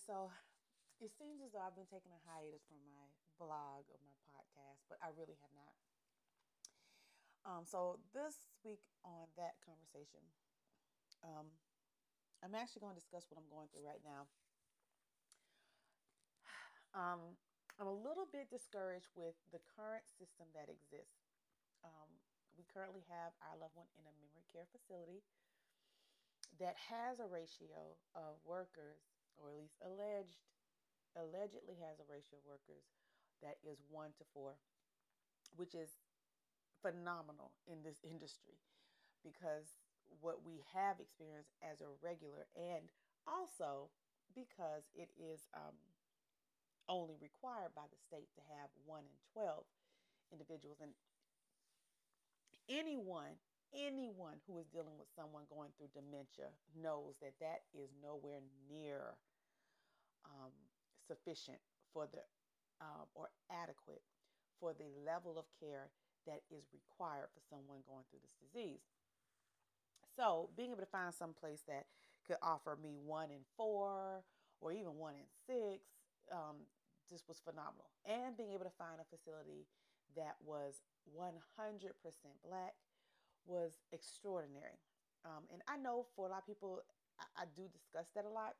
so it seems as though I've been taking a hiatus from my blog or my podcast, but I really have not. Um, so this week on that conversation, um, I'm actually going to discuss what I'm going through right now. Um, I'm a little bit discouraged with the current system that exists. Um, we currently have our loved one in a memory care facility that has a ratio of workers, or at least alleged, allegedly has a ratio of workers that is one to four, which is phenomenal in this industry because what we have experienced as a regular and also because it is um, only required by the state to have one in 12 individuals. And anyone anyone who is dealing with someone going through dementia knows that that is nowhere near um, sufficient for the um, or adequate for the level of care that is required for someone going through this disease. So, being able to find some place that could offer me one in four or even one in six um, just was phenomenal. And being able to find a facility that was 100% black was extraordinary. Um, and I know for a lot of people, I, I do discuss that a lot,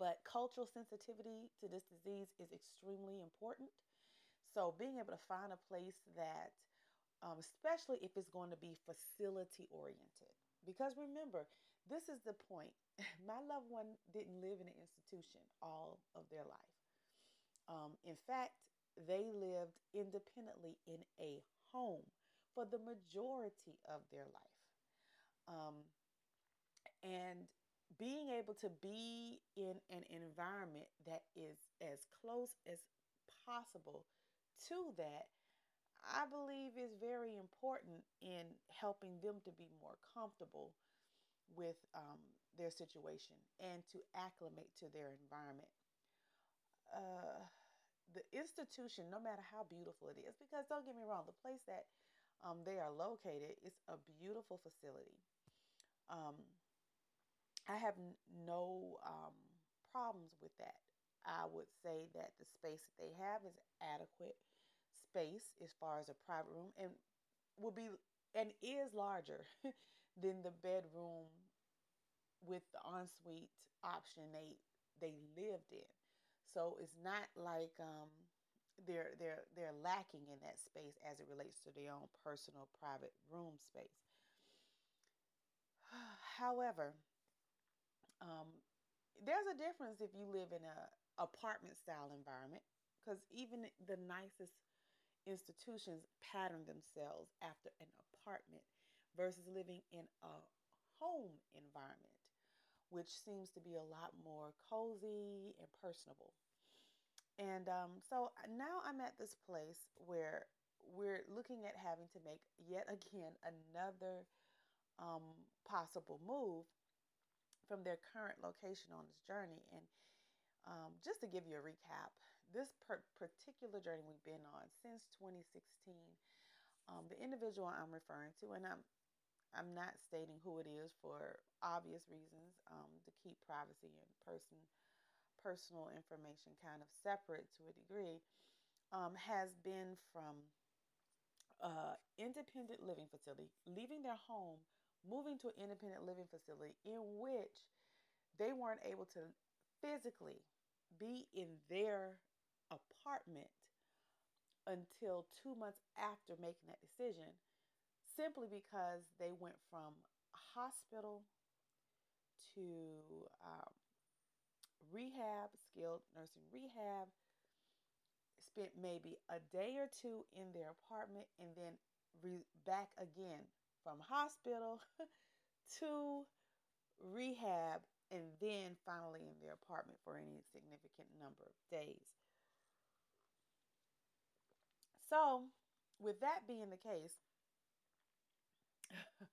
but cultural sensitivity to this disease is extremely important. So being able to find a place that, um, especially if it's going to be facility oriented, because remember, this is the point. My loved one didn't live in an institution all of their life. Um, in fact, they lived independently in a home for the majority of their life. Um, and being able to be in an environment that is as close as possible to that, I believe is very important in helping them to be more comfortable with um, their situation and to acclimate to their environment. Uh, the institution, no matter how beautiful it is, because don't get me wrong, the place that um, they are located is a beautiful facility. Um, I have no um, problems with that. I would say that the space that they have is adequate space as far as a private room and will be and is larger than the bedroom with the ensuite option they they lived in. So it's not like um, they're they're they're lacking in that space as it relates to their own personal private room space. However, um, there's a difference if you live in a apartment style environment because even the nicest institutions pattern themselves after an apartment versus living in a home environment, which seems to be a lot more cozy and personable. And um, so now I'm at this place where we're looking at having to make yet again another um, possible move from their current location on this journey. And um, just to give you a recap, this per- particular journey we've been on since 2016, um, the individual I'm referring to, and I'm I'm not stating who it is for obvious reasons um, to keep privacy and person personal information kind of separate to a degree, um, has been from uh, independent living facility, leaving their home, moving to an independent living facility in which they weren't able to physically be in their apartment until two months after making that decision, simply because they went from hospital to um, rehab, skilled nursing rehab, spent maybe a day or two in their apartment, and then re- back again from hospital to rehab and then finally in their apartment for any significant number of days. So, with that being the case,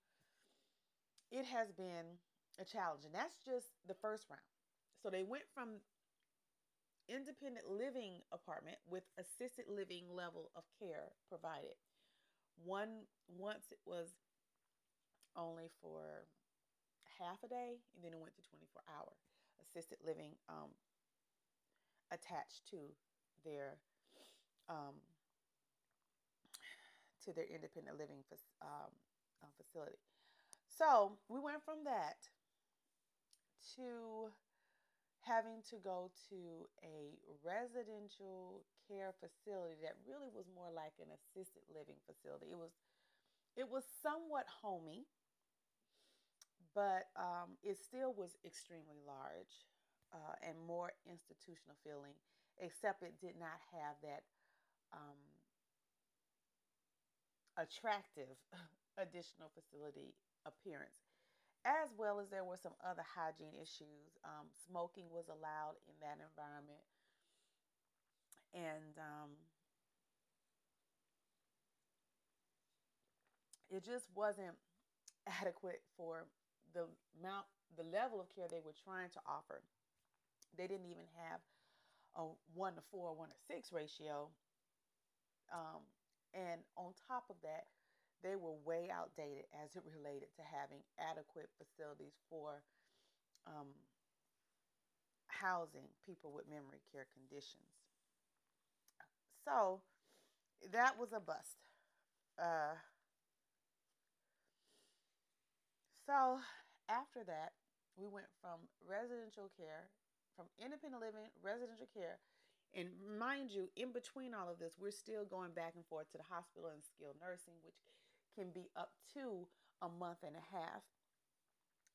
it has been a challenge, and that's just the first round. So, they went from independent living apartment with assisted living level of care provided. One once it was only for half a day, and then it went to 24 hour assisted living um, attached to their um, to their independent living um, uh, facility. So we went from that to having to go to a residential care facility that really was more like an assisted living facility. It was it was somewhat homey, but um, it still was extremely large uh, and more institutional feeling, except it did not have that um, attractive additional facility appearance as well as there were some other hygiene issues. Um, smoking was allowed in that environment. And um, it just wasn't adequate for the amount, the level of care they were trying to offer. They didn't even have a one to four, one to six ratio. Um, and on top of that, they were way outdated as it related to having adequate facilities for um, housing people with memory care conditions. So that was a bust. Uh, so after that, we went from residential care, from independent living, residential care, and mind you, in between all of this, we're still going back and forth to the hospital and skilled nursing, which can be up to a month and a half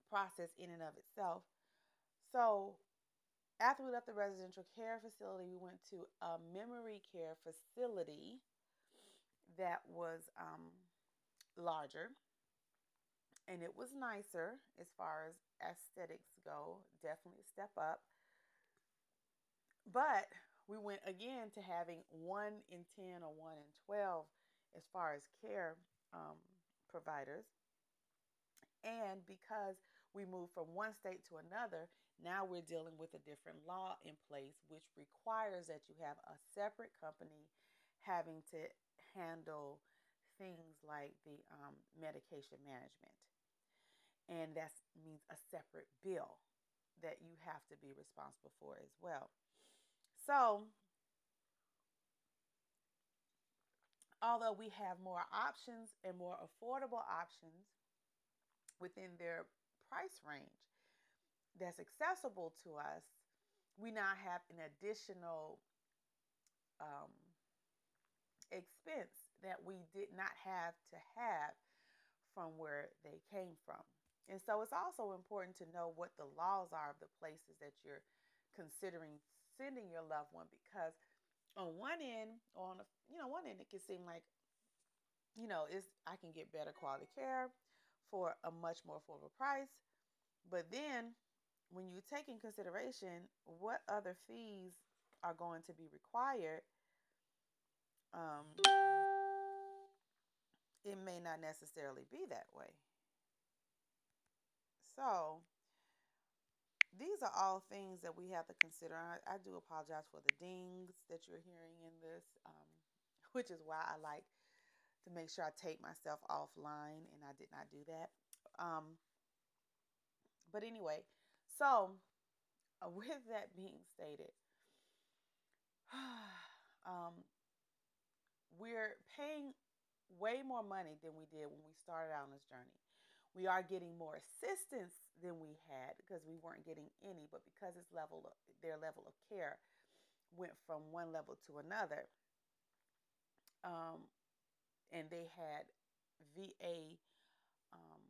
process in and of itself. So, after we left the residential care facility, we went to a memory care facility that was um, larger and it was nicer as far as aesthetics go. Definitely a step up. But we went again to having one in 10 or one in 12 as far as care um, providers. And because we moved from one state to another, now we're dealing with a different law in place, which requires that you have a separate company having to handle things like the um, medication management. And that means a separate bill that you have to be responsible for as well. So although we have more options and more affordable options within their price range that's accessible to us, we now have an additional um, expense that we did not have to have from where they came from. And so it's also important to know what the laws are of the places that you're considering sending your loved one because on one end, on a, you know, one end it can seem like, you know, is I can get better quality care for a much more affordable price. But then when you take in consideration what other fees are going to be required, um, it may not necessarily be that way. So these are all things that we have to consider. I, I, do apologize for the dings that you're hearing in this, um, which is why I like to make sure I take myself offline, and I did not do that. Um, but anyway, so uh, with that being stated, um, we're paying way more money than we did when we started out on this journey. We are getting more assistance than we had because we weren't getting any, but because its level of, their level of care went from one level to another, um, and they had VA um,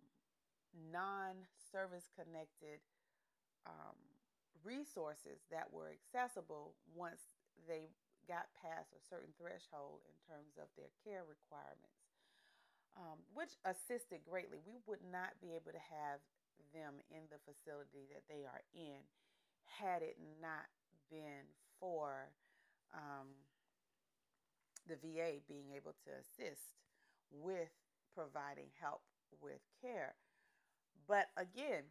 non-service connected um, resources that were accessible once they got past a certain threshold in terms of their care requirements um, which assisted greatly. We would not be able to have them in the facility that they are in had it not been for um, the VA being able to assist with providing help with care. But again,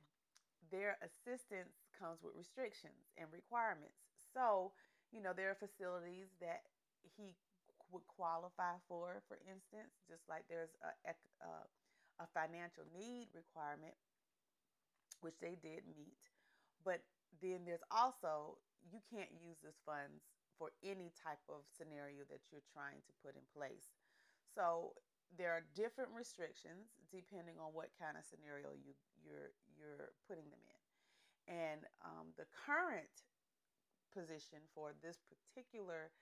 their assistance comes with restrictions and requirements. So, you know, there are facilities that he would qualify for, for instance, just like there's a, a, a financial need requirement, which they did meet. But then there's also, you can't use this funds for any type of scenario that you're trying to put in place. So there are different restrictions depending on what kind of scenario you you're you're putting them in. And um, the current position for this particular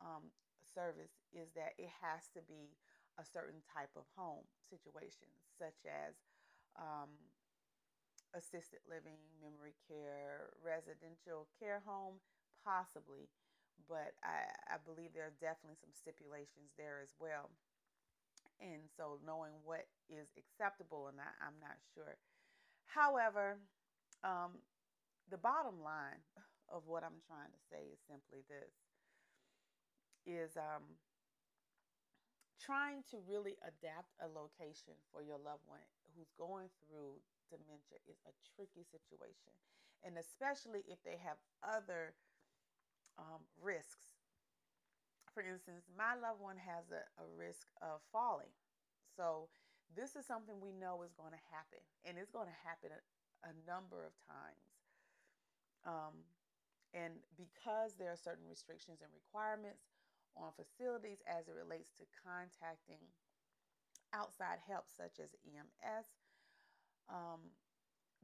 um, service is that it has to be a certain type of home situation, such as um, assisted living, memory care, residential care home, possibly. But I, I believe there are definitely some stipulations there as well. And so knowing what is acceptable and not, I'm not sure. However, um, the bottom line of what I'm trying to say is simply this is um, trying to really adapt a location for your loved one who's going through dementia is a tricky situation. And especially if they have other um, risks for instance, my loved one has a, a risk of falling. So this is something we know is going to happen, and it's going to happen a, a number of times. Um, and because there are certain restrictions and requirements on facilities as it relates to contacting outside help, such as EMS, um,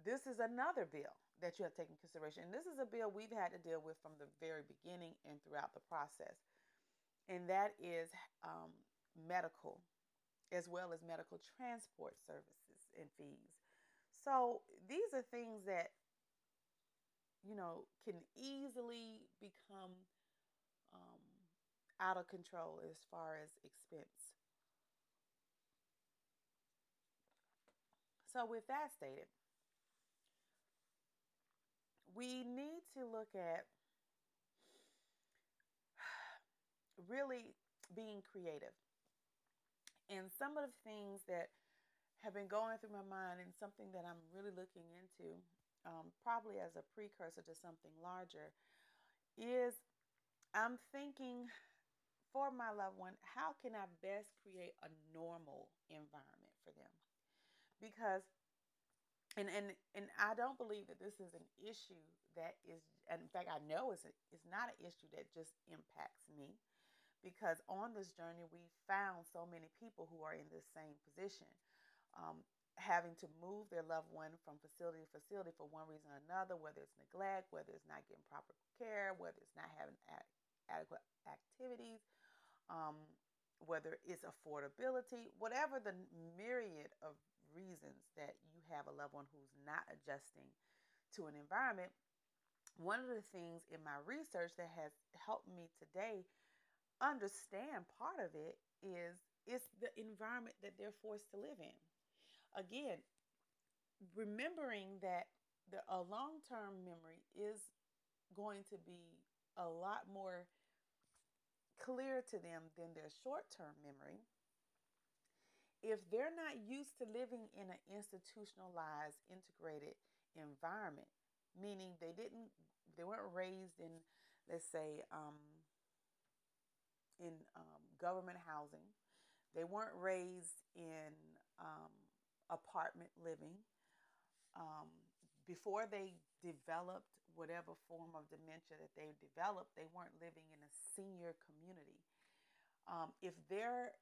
this is another bill that you have taken consideration. And this is a bill we've had to deal with from the very beginning and throughout the process and that is um, medical as well as medical transport services and fees. So these are things that you know can easily become out of control as far as expense. So with that stated, we need to look at really being creative. And some of the things that have been going through my mind and something that I'm really looking into, um, probably as a precursor to something larger, is I'm thinking for my loved one, how can I best create a normal environment for them? Because and and and I don't believe that this is an issue that is and in fact I know it's a, it's not an issue that just impacts me because on this journey we found so many people who are in this same position um, having to move their loved one from facility to facility for one reason or another whether it's neglect whether it's not getting proper care whether it's not having ad- adequate activities um, whether it's affordability whatever the myriad of reasons that you have a loved one who's not adjusting to an environment one of the things in my research that has helped me today understand part of it is it's the environment that they're forced to live in. Again, remembering that the, a long term memory is going to be a lot more clear to them than their short term memory. If they're not used to living in an institutionalized, integrated environment, meaning they didn't, they weren't raised in, let's say, um, in um, government housing. They weren't raised in um, apartment living. Um, before they developed whatever form of dementia that they developed, they weren't living in a senior community. Um, if they're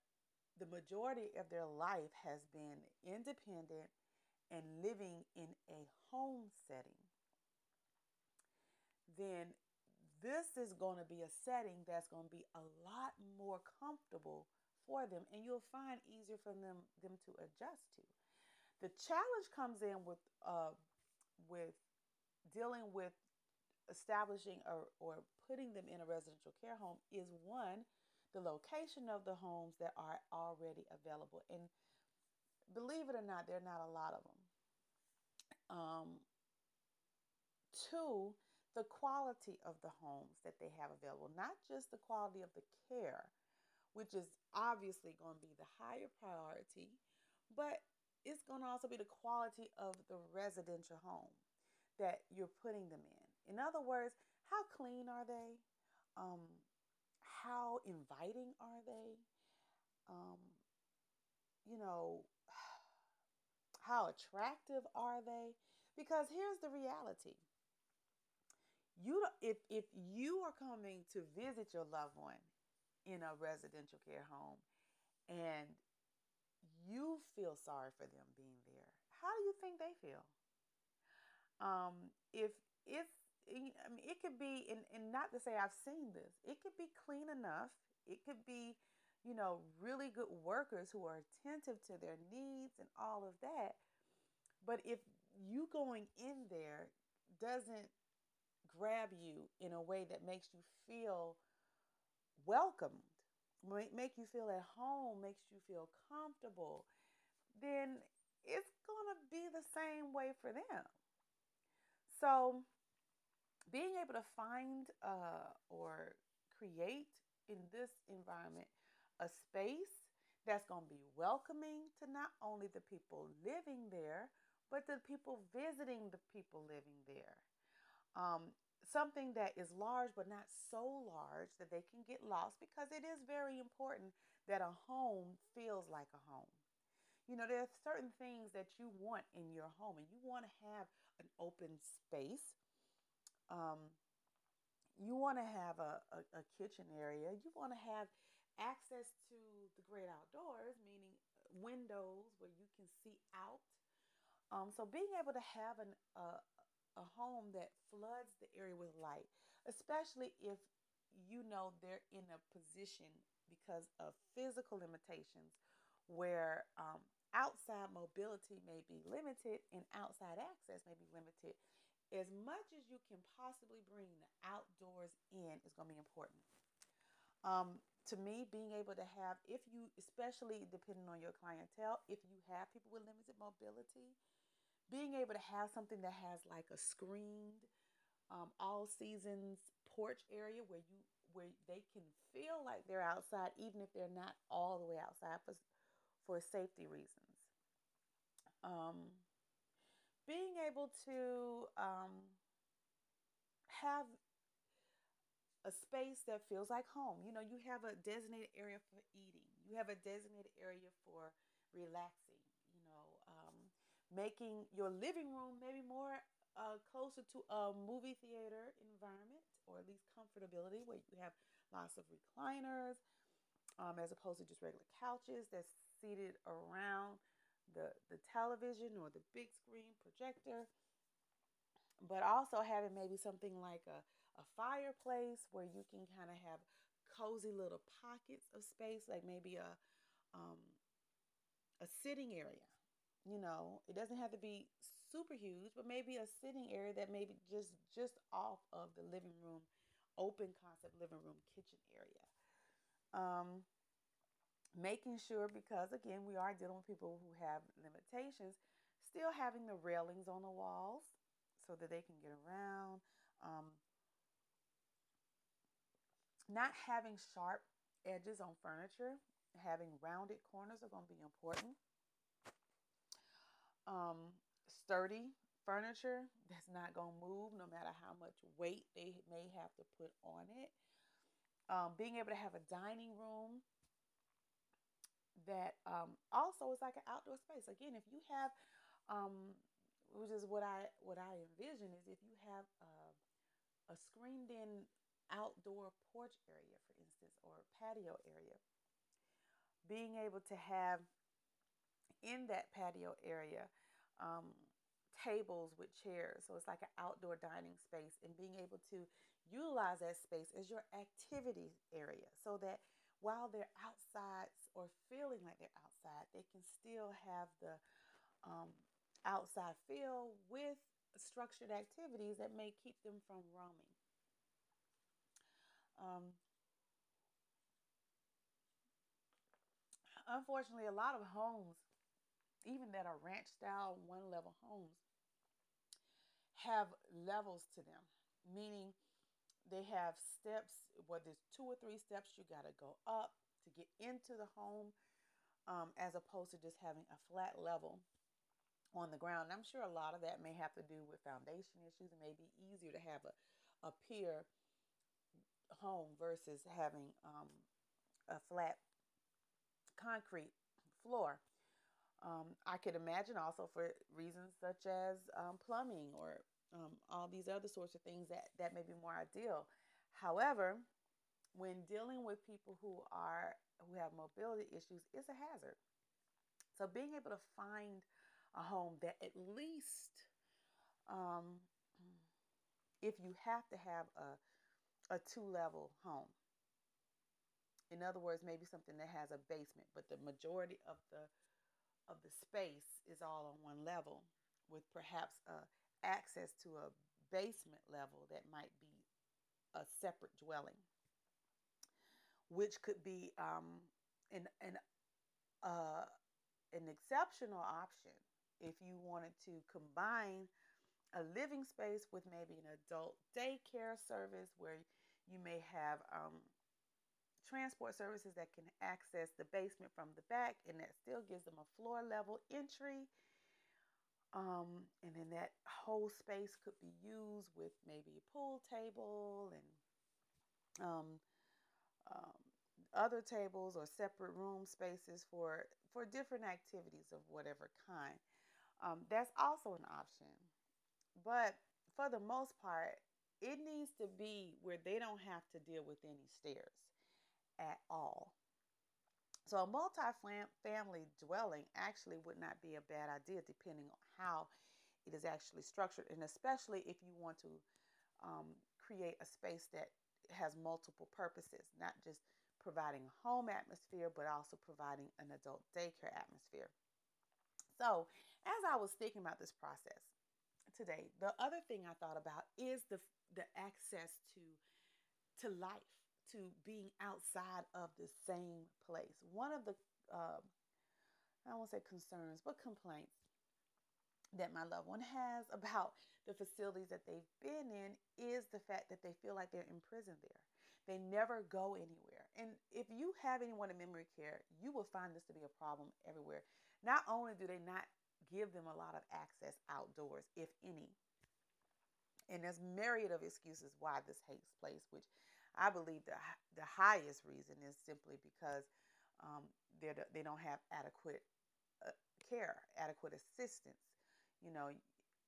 the majority of their life has been independent and living in a home setting, then this is going to be a setting that's going to be a lot more comfortable for them and you'll find easier for them them to adjust to the challenge comes in with uh, with dealing with establishing or, or putting them in a residential care home is one the location of the homes that are already available and believe it or not there are not a lot of them um, two the quality of the homes that they have available, not just the quality of the care, which is obviously going to be the higher priority, but it's going to also be the quality of the residential home that you're putting them in. In other words, how clean are they? Um, how inviting are they? Um, you know, how attractive are they? Because here's the reality you if if you are coming to visit your loved one in a residential care home and you feel sorry for them being there how do you think they feel um if if I mean, it could be, and, and not to say I've seen this, it could be clean enough. It could be, you know, really good workers who are attentive to their needs and all of that. But if you going in there doesn't grab you in a way that makes you feel welcomed, make you feel at home, makes you feel comfortable, then it's going to be the same way for them. So, being able to find uh, or create in this environment a space that's going to be welcoming to not only the people living there, but the people visiting the people living there. Um, something that is large but not so large that they can get lost because it is very important that a home feels like a home. You know, there are certain things that you want in your home, and you want to have an open space um, you want to have a, a, a, kitchen area. You want to have access to the great outdoors, meaning windows where you can see out. Um, so being able to have an, a, a home that floods the area with light, especially if you know they're in a position because of physical limitations where um, outside mobility may be limited and outside access may be limited as much as you can possibly bring the outdoors in is going to be important. Um, to me, being able to have, if you, especially depending on your clientele, if you have people with limited mobility, being able to have something that has like a screened, um, all seasons porch area where you where they can feel like they're outside, even if they're not all the way outside for for safety reasons. Um, being able to um, have a space that feels like home. You know, you have a designated area for eating, you have a designated area for relaxing, you know, um, making your living room maybe more uh, closer to a movie theater environment or at least comfortability where you have lots of recliners um, as opposed to just regular couches that's seated around the, the television or the big screen projector, but also having maybe something like a, a fireplace where you can kind of have cozy little pockets of space, like maybe a um, a sitting area. You know, it doesn't have to be super huge, but maybe a sitting area that maybe just just off of the living room, open concept living room kitchen area. Um, making sure because again we are dealing with people who have limitations still having the railings on the walls so that they can get around um, not having sharp edges on furniture having rounded corners are going to be important. Um, sturdy furniture that's not going to move no matter how much weight they may have to put on it. Um, being able to have a dining room that um, also is like an outdoor space. Again, if you have, um, which is what I what I envision is if you have a, a screened in outdoor porch area, for instance, or patio area, being able to have in that patio area um, tables with chairs, so it's like an outdoor dining space, and being able to utilize that space as your activity area, so that while they're outside or feeling like they're outside, they can still have the um, outside feel with structured activities that may keep them from roaming. Um, unfortunately, a lot of homes, even that are ranch style one level homes, have levels to them, meaning they have steps, whether it's two or three steps, you got to go up to get into the home, um, as opposed to just having a flat level on the ground. And I'm sure a lot of that may have to do with foundation issues. It may be easier to have a, a pier home versus having um, a flat concrete floor. Um, I could imagine also for reasons such as um, plumbing or um, all these other sorts of things that, that may be more ideal. However, when dealing with people who are who have mobility issues, it's a hazard. So being able to find a home that at least, um, if you have to have a a two level home. In other words, maybe something that has a basement, but the majority of the of the space is all on one level with perhaps uh, access to a basement level that might be a separate dwelling, which could be um, an, an, uh, an exceptional option if you wanted to combine a living space with maybe an adult daycare service where you may have um, transport services that can access the basement from the back, and that still gives them a floor level entry. Um, and then that whole space could be used with maybe a pool table and um, um, other tables or separate room spaces for for different activities of whatever kind. Um, that's also an option, but for the most part, it needs to be where they don't have to deal with any stairs at all. So, a multi family dwelling actually would not be a bad idea depending on how it is actually structured, and especially if you want to um, create a space that has multiple purposes, not just providing a home atmosphere, but also providing an adult daycare atmosphere. So, as I was thinking about this process today, the other thing I thought about is the the access to to life to being outside of the same place. One of the, uh, I won't say concerns, but complaints that my loved one has about the facilities that they've been in is the fact that they feel like they're imprisoned there. They never go anywhere. And if you have anyone in memory care, you will find this to be a problem everywhere. Not only do they not give them a lot of access outdoors, if any, and there's myriad of excuses why this takes place, which I believe the, the highest reason is simply because um, they don't have adequate uh, care, adequate assistance. You know,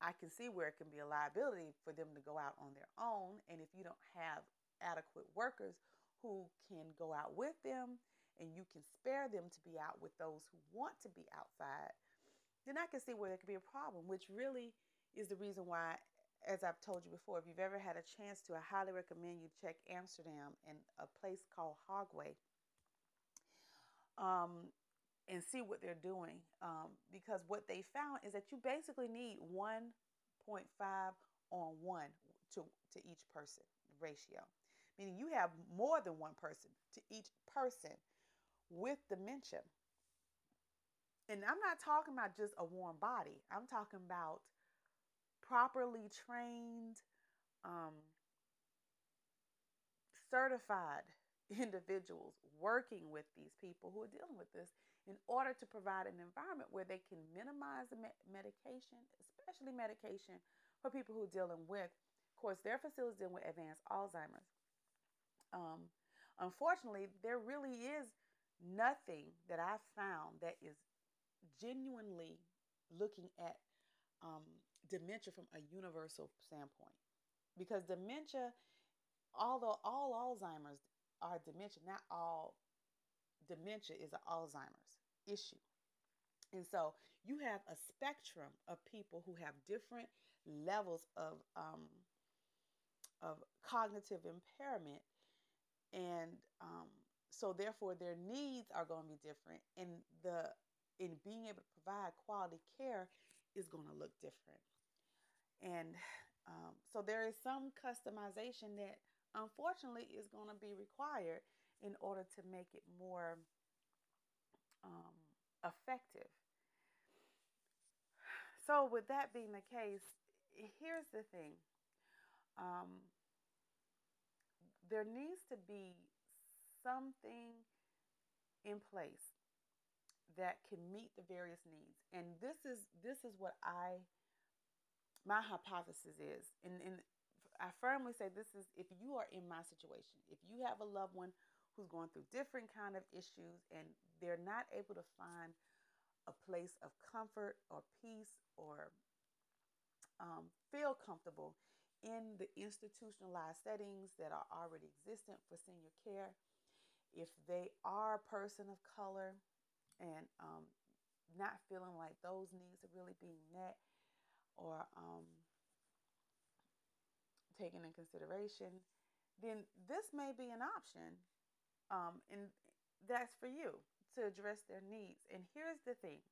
I can see where it can be a liability for them to go out on their own. And if you don't have adequate workers who can go out with them and you can spare them to be out with those who want to be outside, then I can see where there could be a problem, which really is the reason why as I've told you before, if you've ever had a chance to, I highly recommend you check Amsterdam and a place called Hogeweyk um, and see what they're doing. Um, because what they found is that you basically need 1.5 on 1 to, to each person ratio, meaning you have more than one person to each person with dementia. And I'm not talking about just a warm body, I'm talking about properly trained, um, certified individuals working with these people who are dealing with this in order to provide an environment where they can minimize the me- medication, especially medication for people who are dealing with, of course, their facilities dealing with advanced Alzheimer's. Um, unfortunately, there really is nothing that I've found that is genuinely looking at um, dementia from a universal standpoint. Because dementia, although all Alzheimer's are dementia, not all dementia is an Alzheimer's issue. And so you have a spectrum of people who have different levels of um, of cognitive impairment, and um, so therefore their needs are going to be different, and the in being able to provide quality care is going to look different. And um, so there is some customization that unfortunately is going to be required in order to make it more um, effective. So, with that being the case, here's the thing. Um, there needs to be something in place that can meet the various needs. And this is this is what i my hypothesis is, and, and I firmly say this is if you are in my situation, if you have a loved one who's going through different kind of issues and they're not able to find a place of comfort or peace or um, feel comfortable in the institutionalized settings that are already existent for senior care. If they are a person of color and um, not feeling like those needs are really being met or um, taken in consideration, then this may be an option. Um, and that's for you to address their needs. And here's the thing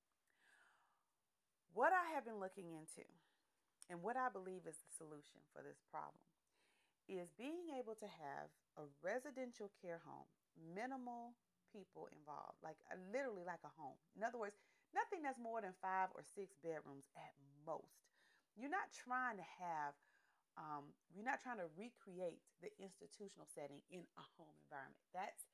what I have been looking into and what I believe is the solution for this problem is being able to have a residential care home, minimal people involved, like uh, literally like a home. In other words, nothing that's more than five or six bedrooms at most. You're not trying to have, um, you're not trying to recreate the institutional setting in a home environment. That's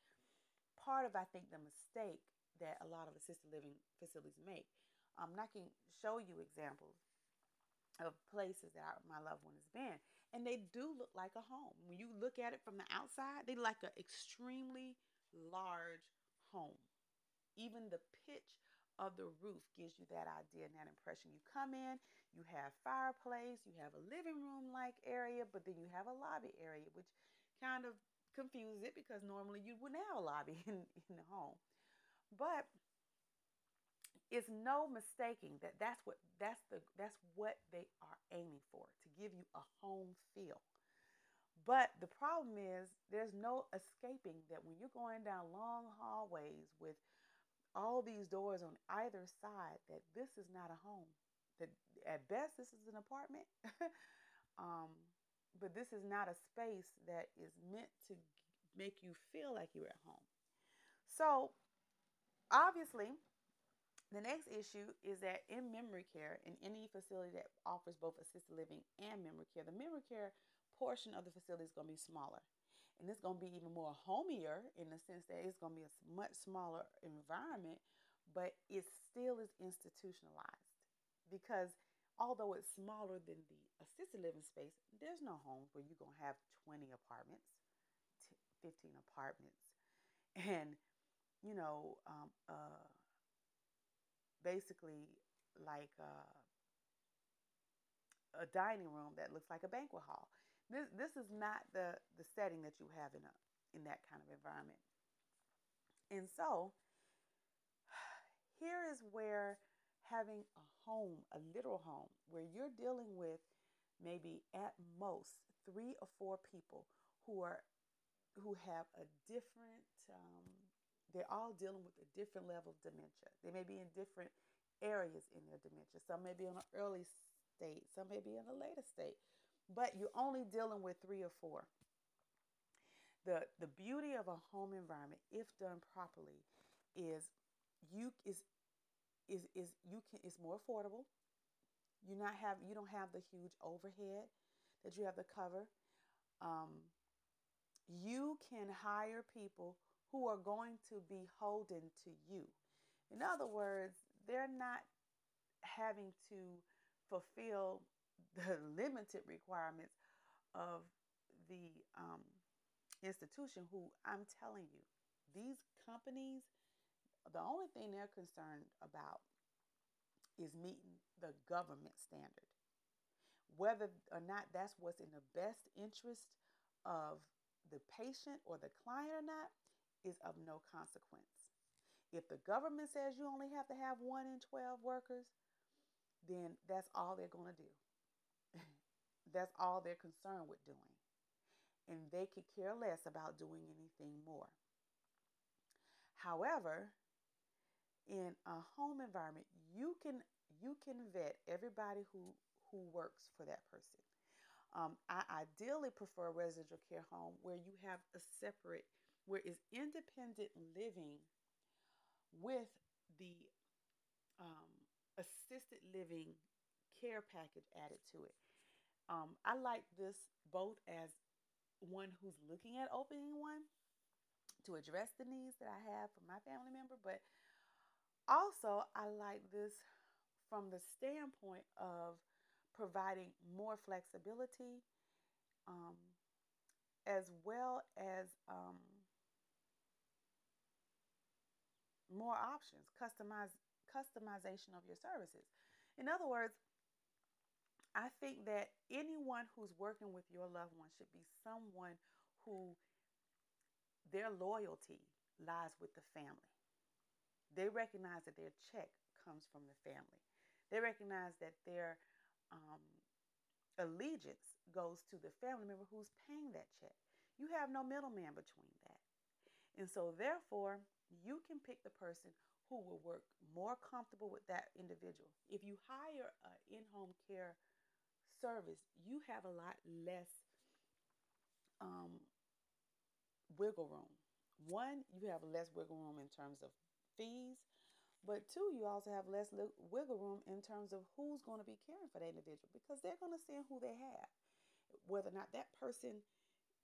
part of, I think, the mistake that a lot of assisted living facilities make. Um, and I can show you examples of places that my loved one has been, and they do look like a home. When you look at it from the outside, they like an extremely large home. Even the pitch of the roof gives you that idea and that impression. You come in, you have fireplace, you have a living room like area, but then you have a lobby area, which kind of confuses it because normally you wouldn't have a lobby in, in the home. But it's no mistaking that that's what that's the that's what they are aiming for to give you a home feel. But the problem is there's no escaping that when you're going down long hallways with all these doors on either side that this is not a home. That at best this is an apartment. um, but this is not a space that is meant to make you feel like you're at home. So, obviously, the next issue is that in memory care, in any facility that offers both assisted living and memory care, the memory care portion of the facility is going to be smaller. And it's going to be even more homier in the sense that it's going to be a much smaller environment, but it still is institutionalized because although it's smaller than the assisted living space, there's no homes where you're going to have 20 apartments, 15 apartments, and, you know, um, uh, basically like uh, a dining room that looks like a banquet hall. This, this is not the, the setting that you have in, a, in that kind of environment. And so, here is where having a home, a literal home, where you're dealing with maybe at most three or four people who are who have a different um, they're all dealing with a different level of dementia. They may be in different areas in their dementia. Some may be in an early state some may be in a later state but you're only dealing with three or four. The the beauty of a home environment if done properly is you is is is you can it's more affordable. You not have you don't have the huge overhead that you have to cover. Um, you can hire people who are going to be holding to you. In other words, they're not having to fulfill the limited requirements of the um, institution who I'm telling you, these companies the only thing they're concerned about is meeting the government standard. Whether or not that's what's in the best interest of the patient or the client or not is of no consequence. If the government says you only have to have one in 12 workers, then that's all they're going to do. that's all they're concerned with doing. And they could care less about doing anything more. However, in a home environment, you can you can vet everybody who who works for that person. Um, I ideally prefer a residential care home where you have a separate, where is independent living with the um, assisted living care package added to it. Um, I like this both as one who's looking at opening one to address the needs that I have for my family member, but also, I like this from the standpoint of providing more flexibility um, as well as um, more options, customize, customization of your services. In other words, I think that anyone who's working with your loved one should be someone who their loyalty lies with the family. They recognize that their check comes from the family. They recognize that their um, allegiance goes to the family member who's paying that check. You have no middleman between that. And so, therefore, you can pick the person who will work more comfortable with that individual. If you hire an in home care service, you have a lot less um, wiggle room. One, you have less wiggle room in terms of fees, but two, you also have less wiggle room in terms of who's going to be caring for that individual because they're going to send who they have. Whether or not that person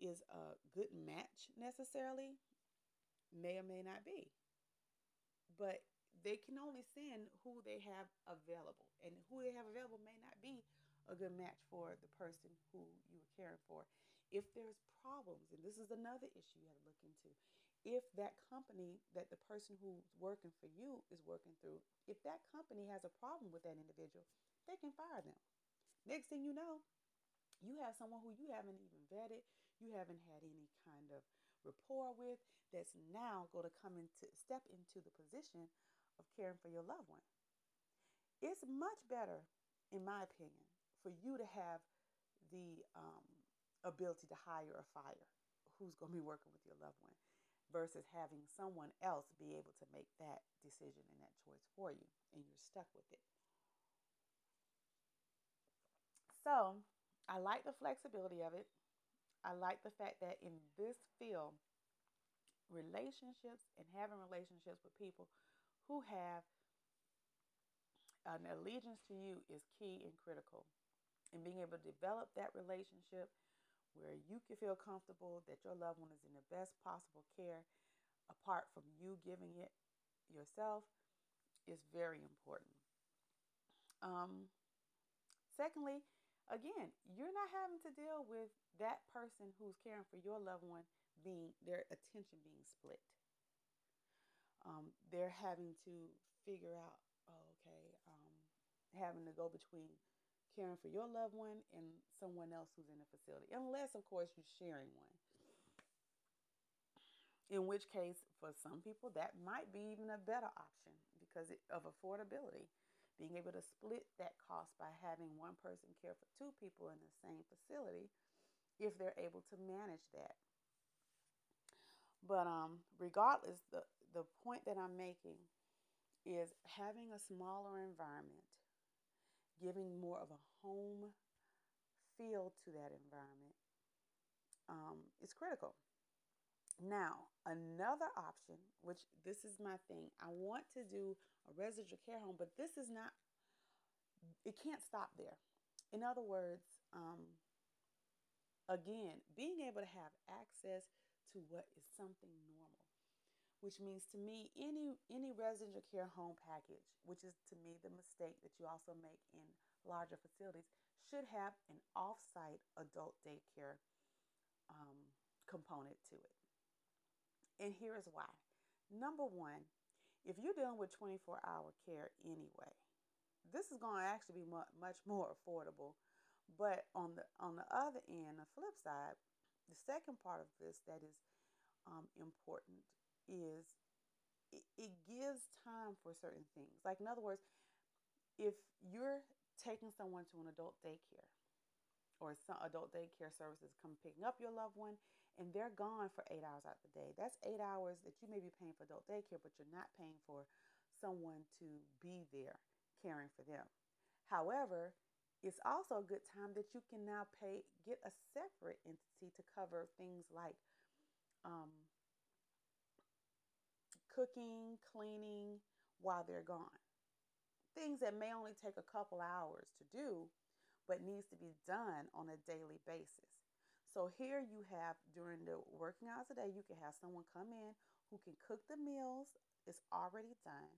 is a good match necessarily may or may not be. But they can only send who they have available. And who they have available may not be a good match for the person who you are caring for. If there's problems, and this is another issue you have to look into, if that company that the person who's working for you is working through, if that company has a problem with that individual, they can fire them. Next thing you know, you have someone who you haven't even vetted, you haven't had any kind of rapport with, that's now going to come into step into the position of caring for your loved one. It's much better, in my opinion, for you to have the um, ability to hire or fire who's going to be working with your loved one versus having someone else be able to make that decision and that choice for you and you're stuck with it. So, I like the flexibility of it. I like the fact that in this field, relationships and having relationships with people who have an allegiance to you is key and critical. And being able to develop that relationship where you can feel comfortable that your loved one is in the best possible care apart from you giving it yourself is very important. Um, secondly, again, you're not having to deal with that person who's caring for your loved one being their attention being split. Um, they're having to figure out, oh, okay, um, having to go between caring for your loved one and someone else who's in the facility, unless, of course, you're sharing one. In which case, for some people, that might be even a better option because of affordability. Being able to split that cost by having one person care for two people in the same facility if they're able to manage that. But um, regardless, the, the point that I'm making is having a smaller environment, giving more of a home feel to that environment um, is critical. Now, another option, which this is my thing, I want to do a residential care home, but this is not, it can't stop there. In other words, um, again, being able to have access to what is something normal which means to me any any residential care home package which is to me the mistake that you also make in larger facilities should have an off-site adult daycare um, component to it. And here is why. Number one if you're dealing with 24 hour care anyway this is going to actually be much more affordable. But on the on the other end the flip side the second part of this that is um, important is it, it gives time for certain things. Like, in other words, if you're taking someone to an adult daycare or some adult daycare services come picking up your loved one and they're gone for eight hours out of the day, that's eight hours that you may be paying for adult daycare, but you're not paying for someone to be there caring for them. However, it's also a good time that you can now pay, get a separate entity to cover things like um, cooking, cleaning while they're gone. Things that may only take a couple hours to do, but needs to be done on a daily basis. So here you have during the working hours a day, you can have someone come in who can cook the meals, it's already done,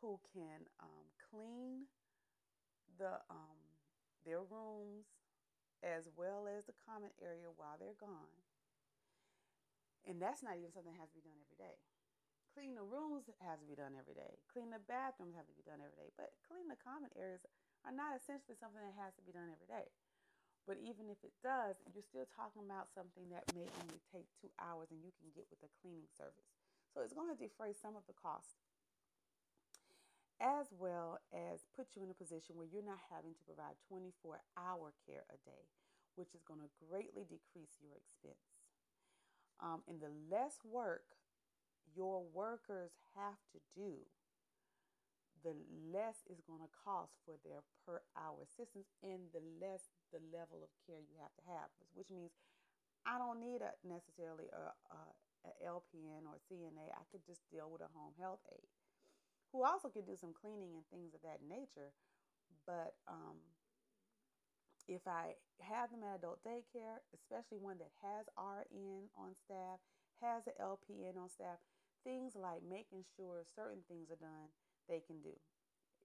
who can um, clean the um, their rooms as well as the common area while they're gone. And that's not even something that has to be done every day. clean the rooms has to be done every day. Clean the bathrooms have to be done every day. But clean the common areas are not essentially something that has to be done every day. But even if it does, you're still talking about something that may only take two hours and you can get with a cleaning service. So it's going to defray some of the cost as well as put you in a position where you're not having to provide 24 hour care a day, which is going to greatly decrease your expense. Um, and the less work your workers have to do, the less is going to cost for their per hour assistance and the less the level of care you have to have, which means I don't need a necessarily a, a, a LPN or CNA. I could just deal with a home health aide who also could do some cleaning and things of that nature. But um, if I have them at adult daycare, especially one that has RN on staff, has an LPN on staff, things like making sure certain things are done, they can do.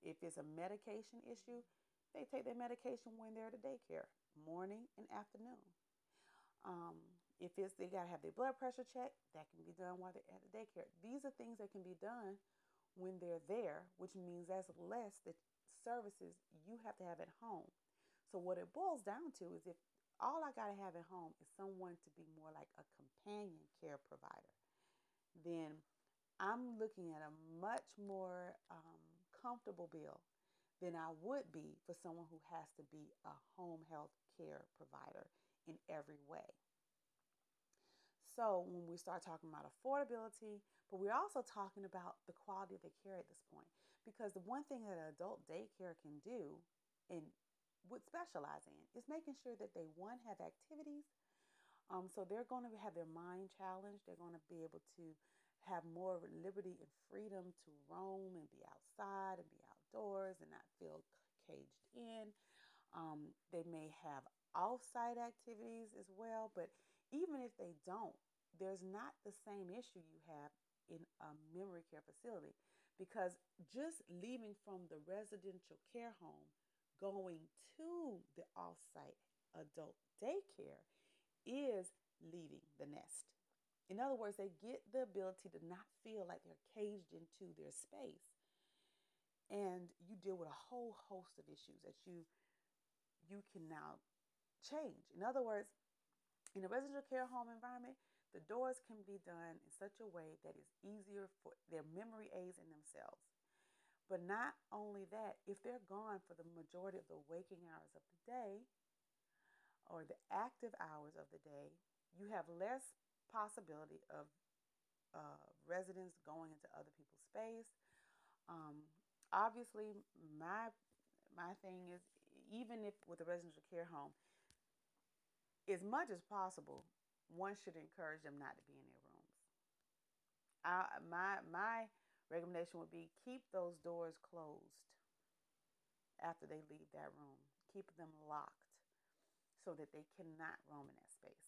If it's a medication issue, they take their medication when they're at the daycare, morning and afternoon. Um, if it's they gotta have their blood pressure checked, that can be done while they're at the daycare. These are things that can be done when they're there, which means that's less the services you have to have at home. So what it boils down to is if all I got to have at home is someone to be more like a companion care provider, then I'm looking at a much more um, comfortable bill than I would be for someone who has to be a home health care provider in every way. So when we start talking about affordability, but we're also talking about the quality of the care at this point. Because the one thing that an adult daycare can do and would specialize in is making sure that they one have activities. Um, so they're going to have their mind challenged. They're going to be able to have more liberty and freedom to roam and be outside and be outdoors and not feel caged in. Um, they may have off-site activities as well, but even if they don't, there's not the same issue you have in a memory care facility because just leaving from the residential care home going to the off-site adult daycare is leaving the nest. In other words, they get the ability to not feel like they're caged into their space. And you deal with a whole host of issues that you you can now change. In other words, in a residential care home environment, the doors can be done in such a way that is easier for their memory aids in themselves. But not only that, if they're gone for the majority of the waking hours of the day or the active hours of the day, you have less possibility of uh, residents going into other people's space. Um, obviously, my my thing is even if with a residential care home, as much as possible, one should encourage them not to be in their rooms. I, my my recommendation would be keep those doors closed after they leave that room. Keep them locked so that they cannot roam in that space.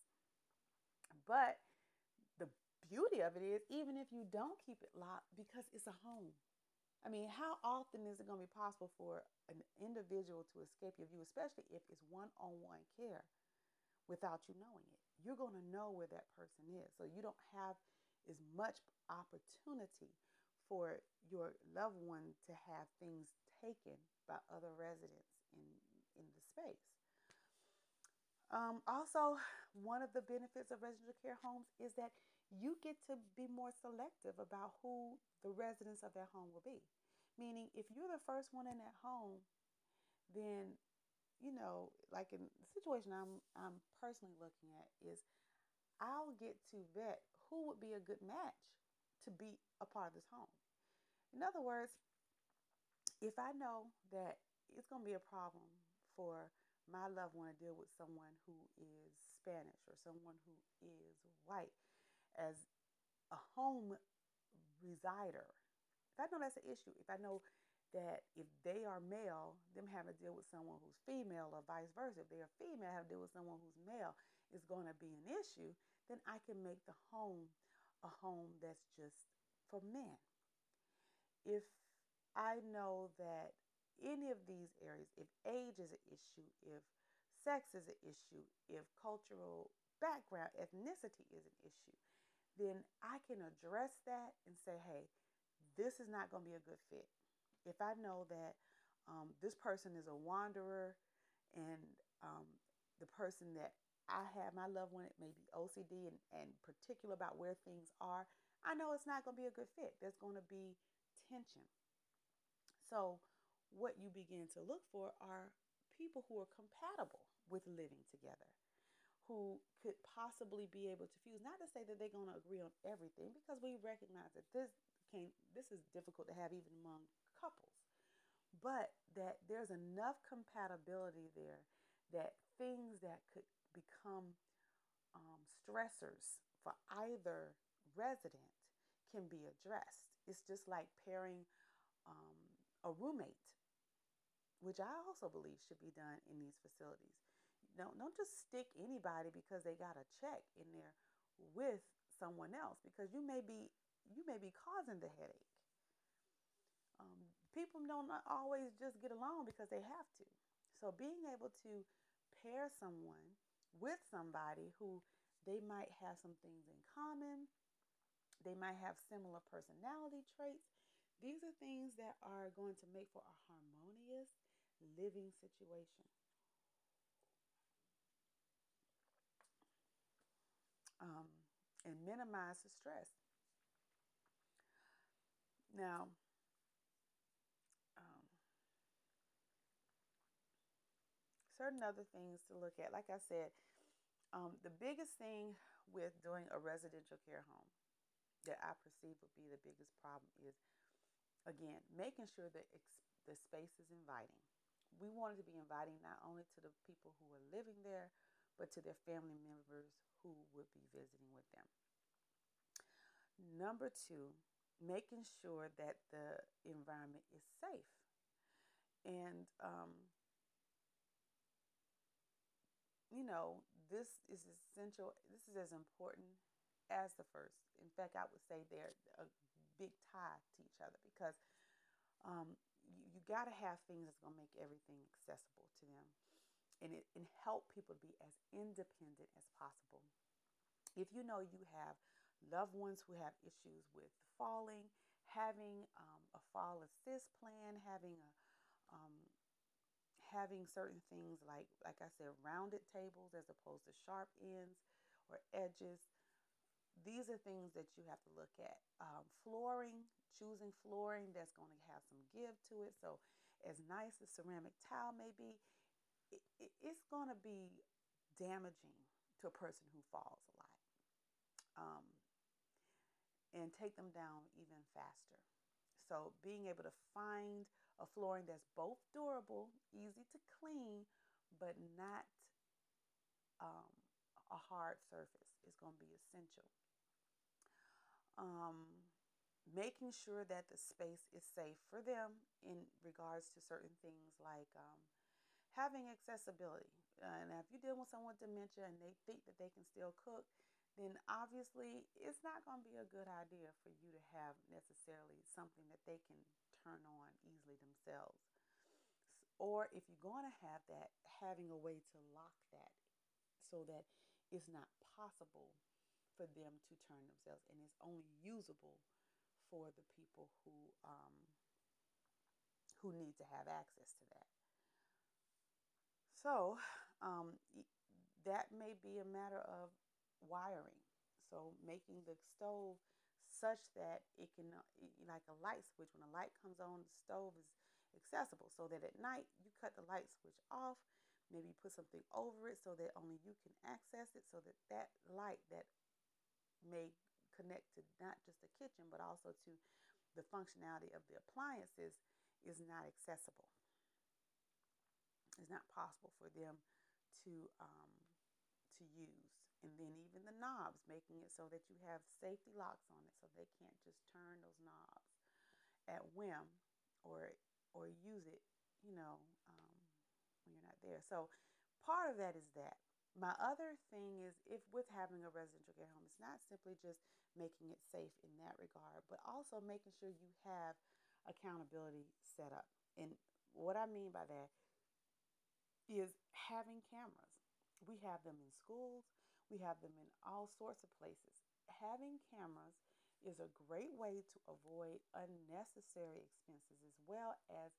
But the beauty of it is, even if you don't keep it locked, because it's a home. I mean, how often is it going to be possible for an individual to escape your view, especially if it's one on one care without you knowing it? you're going to know where that person is. So you don't have as much opportunity for your loved one to have things taken by other residents in, in the space. Um, also, one of the benefits of residential care homes is that you get to be more selective about who the residents of that home will be. Meaning, if you're the first one in that home, then you know, like in the situation I'm I'm personally looking at is I'll get to vet who would be a good match to be a part of this home. In other words, if I know that it's going to be a problem for my loved one to deal with someone who is Spanish or someone who is white as a home resider, if I know that's an issue, if I know that if they are male, them having to deal with someone who's female or vice versa. If they're female, having to deal with someone who's male is going to be an issue, then I can make the home a home that's just for men. If I know that any of these areas, if age is an issue, if sex is an issue, if cultural background, ethnicity is an issue, then I can address that and say, hey, this is not going to be a good fit. If I know that um, this person is a wanderer and um, the person that I have, my loved one, it may be OCD and, and particular about where things are, I know it's not going to be a good fit. There's going to be tension. So, what you begin to look for are people who are compatible with living together, who could possibly be able to fuse. Not to say that they're going to agree on everything, because we recognize that this can this is difficult to have even among couples, but that there's enough compatibility there that things that could become um, stressors for either resident can be addressed. It's just like pairing um, a roommate which I also believe should be done in these facilities. Don't, don't just stick anybody because they got a check in there with someone else because you may be you may be causing the headache. Um, people don't always just get along because they have to. So being able to pair someone with somebody who they might have some things in common, they might have similar personality traits. These are things that are going to make for a harmonious living situation. Um, and minimize the stress. Now, um, certain other things to look at, like I said, um, the biggest thing with doing a residential care home that I perceive would be the biggest problem is, again, making sure that ex- the space is inviting we wanted to be inviting not only to the people who are living there, but to their family members who would be visiting with them. Number two, making sure that the environment is safe. And, um, you know, this is essential. This is as important as the first. In fact, I would say they're a big tie to each other because um, you, you got to have things that's going to make everything accessible to them and, it, and help people to be as independent as possible. If you know you have loved ones who have issues with falling, having um, a fall assist plan, having a um, having certain things like like I said, rounded tables as opposed to sharp ends or edges. These are things that you have to look at. Um, flooring, choosing flooring that's going to have some give to it. So, as nice as ceramic tile may be, it, it, it's going to be damaging to a person who falls a lot um, and take them down even faster. So, being able to find a flooring that's both durable, easy to clean, but not um, a hard surface is going to be essential. Um, making sure that the space is safe for them in regards to certain things like um, having accessibility. Uh, and if you're dealing with someone with dementia and they think that they can still cook, then obviously it's not going to be a good idea for you to have necessarily something that they can turn on easily themselves. Or if you're going to have that, having a way to lock that so that it's not possible for them to turn themselves and it's only usable for the people who um, who need to have access to that. So um, that may be a matter of wiring. So making the stove such that it can, uh, like a light switch, when a light comes on, the stove is accessible. So that at night you cut the light switch off. Maybe put something over it so that only you can access it. So that that light that may connect to not just the kitchen, but also to the functionality of the appliances is not accessible. It's not possible for them to um, to use. And then even the knobs, making it so that you have safety locks on it, so they can't just turn those knobs at whim or or use it, you know, um, when you're not there. So part of that is that my other thing is if with having a residential care home, it's not simply just making it safe in that regard, but also making sure you have accountability set up. And what I mean by that is having cameras. We have them in schools, we have them in all sorts of places. having cameras is a great way to avoid unnecessary expenses as well as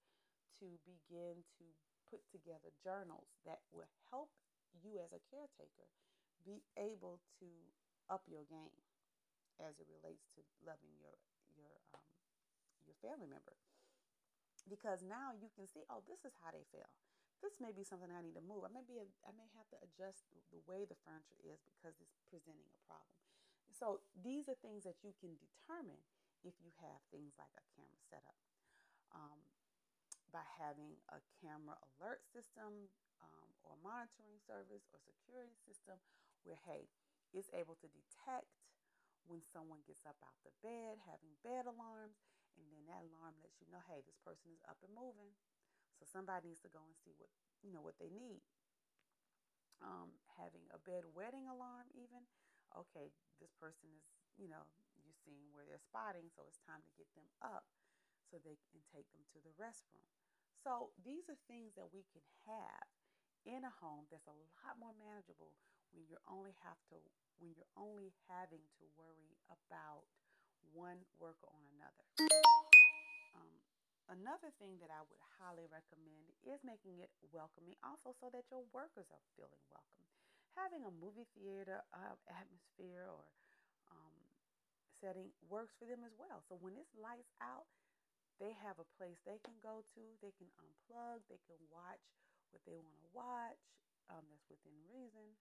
to begin to put together journals that will help you as a caretaker be able to up your game as it relates to loving your your um, your family member because now you can see oh this is how they feel this may be something I need to move. I may be, I may have to adjust the way the furniture is because it's presenting a problem. So these are things that you can determine if you have things like a camera set up. Um, by having a camera alert system um, or monitoring service or security system where, hey, it's able to detect when someone gets up out the bed, having bed alarms, and then that alarm lets you know, hey, this person is up and moving. So somebody needs to go and see what you know what they need. Um, having a bed wetting alarm, even okay, this person is you know you're seeing where they're spotting, so it's time to get them up so they can take them to the restroom. So these are things that we can have in a home that's a lot more manageable when you're only have to when you're only having to worry about one worker on another. Another thing that I would highly recommend is making it welcoming, also so that your workers are feeling welcome. Having a movie theater uh, atmosphere or um, setting works for them as well. So when it's lights out, they have a place they can go to. They can unplug. They can watch what they want to watch. Um, that's within reason.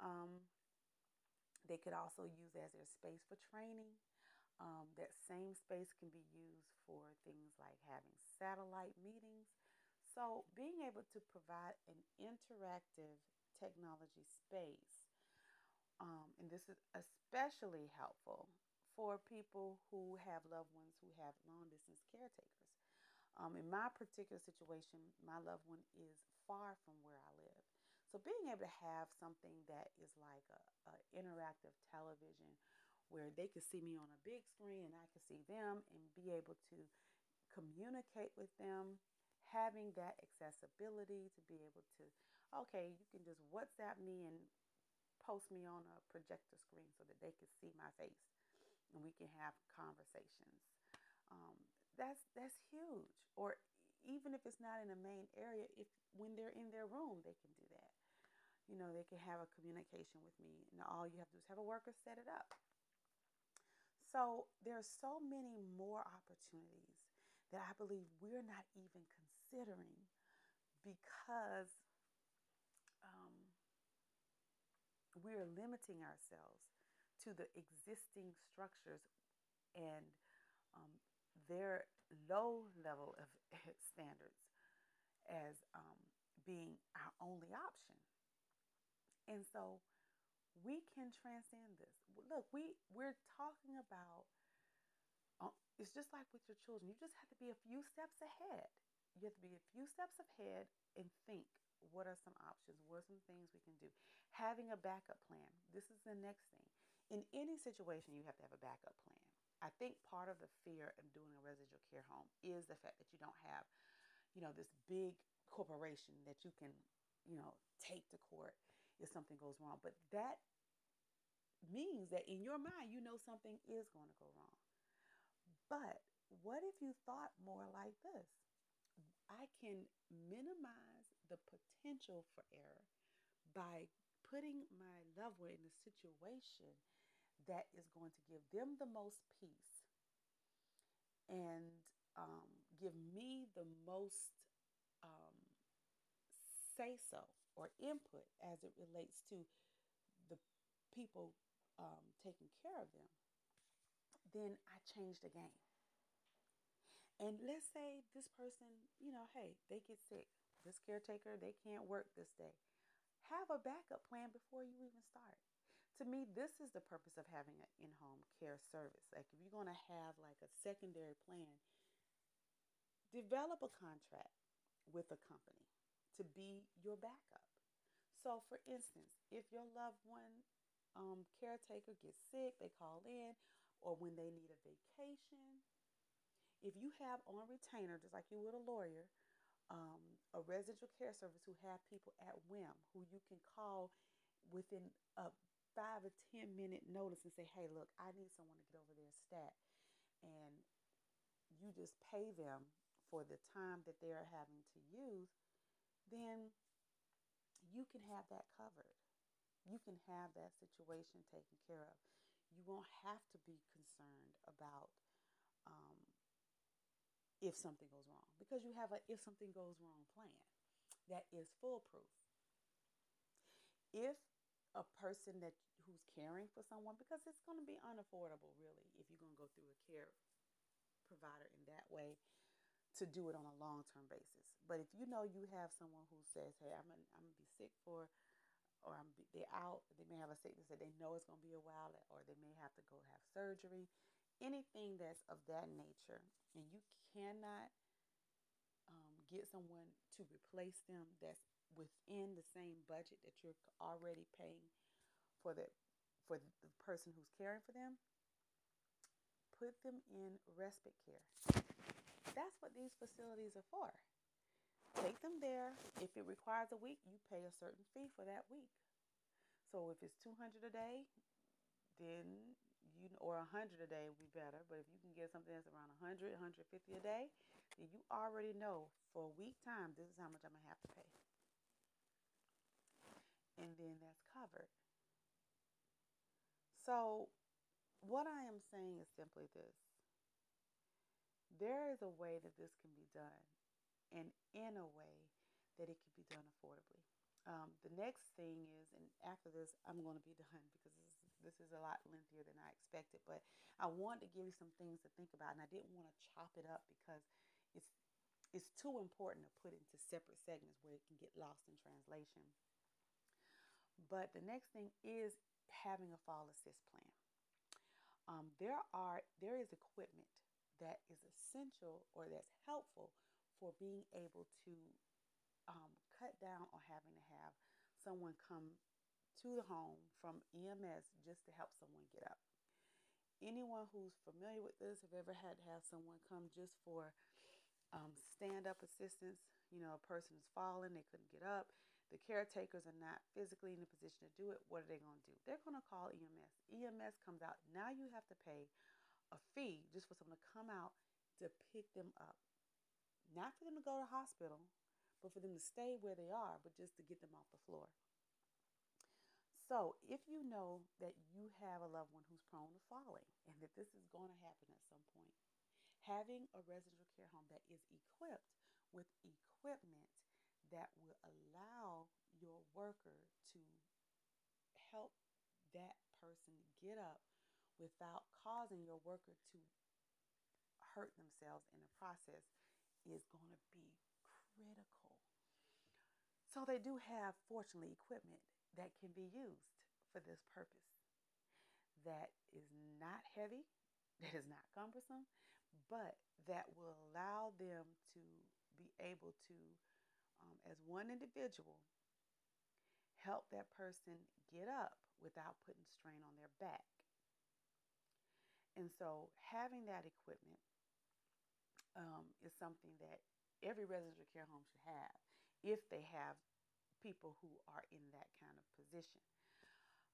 Um, they could also use as their space for training. Um, that same space can be used for things like having satellite meetings. So, being able to provide an interactive technology space, um, and this is especially helpful for people who have loved ones who have long distance caretakers. Um, in my particular situation, my loved one is far from where I live. So, being able to have something that is like a, a interactive television where they could see me on a big screen and I could see them and be able to communicate with them, having that accessibility to be able to, okay, you can just WhatsApp me and post me on a projector screen so that they can see my face and we can have conversations. Um, that's that's huge. Or even if it's not in the main area, if when they're in their room, they can do that. You know, they can have a communication with me, and all you have to do is have a worker set it up. So there are so many more opportunities that I believe we're not even considering because um, we're limiting ourselves to the existing structures and um, their low level of standards as um, being our only option. And so we can transcend this. Look, we we're talking about uh, it's just like with your children. You just have to be a few steps ahead. You have to be a few steps ahead and think what are some options? What are some things we can do? Having a backup plan. This is the next thing. In any situation, you have to have a backup plan. I think part of the fear of doing a residential care home is the fact that you don't have, you know, this big corporation that you can, you know, take to court if something goes wrong. But that means that in your mind, you know something is going to go wrong. But what if you thought more like this? I can minimize the potential for error by putting my loved one in a situation that is going to give them the most peace and um, give me the most say so or input as it relates to the people um, taking care of them, then I change the game. And let's say this person, you know, hey, they get sick. This caretaker, they can't work this day. Have a backup plan before you even start. To me, this is the purpose of having an in home care service. Like, if you're going to have like a secondary plan, develop a contract with a company to be your backup. So, for instance, if your loved one um, caretaker gets sick, they call in, or when they need a vacation, if you have on retainer, just like you would a lawyer, um, a residential care service who have people at whim who you can call within a five or ten minute notice and say, hey, look, I need someone to get over there stat. And you just pay them for the time that they're having to use, then you can have that covered. You can have that situation taken care of. You won't have to be concerned about um, if something goes wrong because you have a if something goes wrong plan that is foolproof. If a person that who's caring for someone because it's going to be unaffordable really if you're going to go through a care provider in that way to do it on a long-term basis. But if you know you have someone who says, "Hey, I'm gonna, I'm gonna be sick for or I'm they're out, they may have a sickness that they know it's going to be a while or they may have to go have surgery, anything that's of that nature and you cannot um, get someone to replace them that's within the same budget that you're already paying for the for the person who's caring for them put them in respite care. That's what these facilities are for take them there. If it requires a week you pay a certain fee for that week. So if it's 200 a day then you or 100 a day would be better. But if you can get something that's around 100 150 a day then you already know for a week time this is how much i'm going to have to pay. And then that's covered. So, what I am saying is simply this. There is a way that this can be done, and in a way that it can be done affordably. Um, the next thing is, and after this, I'm going to be done because this is, this is a lot lengthier than I expected. But I wanted to give you some things to think about, and I didn't want to chop it up because it's it's too important to put into separate segments where it can get lost in translation. But the next thing is having a fall assist plan. Um, there are there is equipment that is essential or that's helpful for being able to um, cut down on having to have someone come to the home from EMS just to help someone get up. Anyone who's familiar with this have ever had to have someone come just for um, stand up assistance. You know, a person is falling, they couldn't get up, the caretakers are not physically in a position to do it, what are they going to do? They're going to call EMS. EMS comes out. Now you have to pay a fee just for someone to come out to pick them up. Not for them to go to hospital, but for them to stay where they are, but just to get them off the floor. So, if you know that you have a loved one who's prone to falling and that this is going to happen at some point, having a residential care home that is equipped with equipment that will allow your worker to help that person get up without causing your worker to hurt themselves in the process is going to be critical. So they do have, fortunately, equipment that can be used for this purpose. That is not heavy, that is not cumbersome, but that will allow them to be able to um, as one individual, help that person get up without putting strain on their back. And so, having that equipment um, is something that every residential care home should have if they have people who are in that kind of position.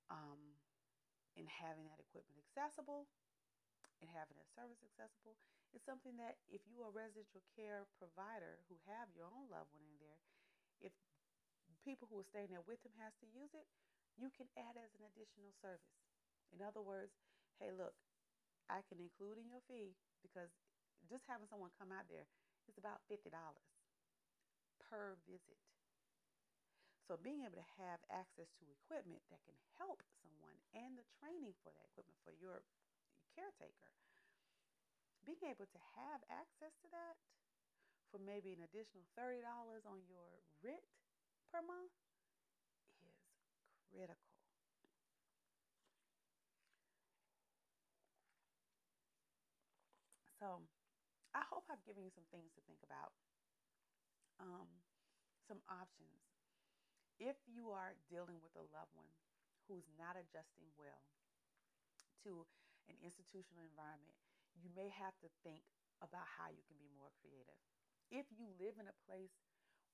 Um, and having that equipment accessible and having that service accessible is something that if you are a residential care provider who have your own loved one in there, if people who are staying there with them has to use it, you can add as an additional service. In other words, hey, look, I can include in your fee because just having someone come out there is about $50 per visit. So being able to have access to equipment that can help someone and the training for that equipment for your caretaker being able to have access to that for maybe an additional $30 on your rent per month is critical. So, I hope I've given you some things to think about, um, some options. If you are dealing with a loved one who's not adjusting well to an institutional environment, you may have to think about how you can be more creative. If you live in a place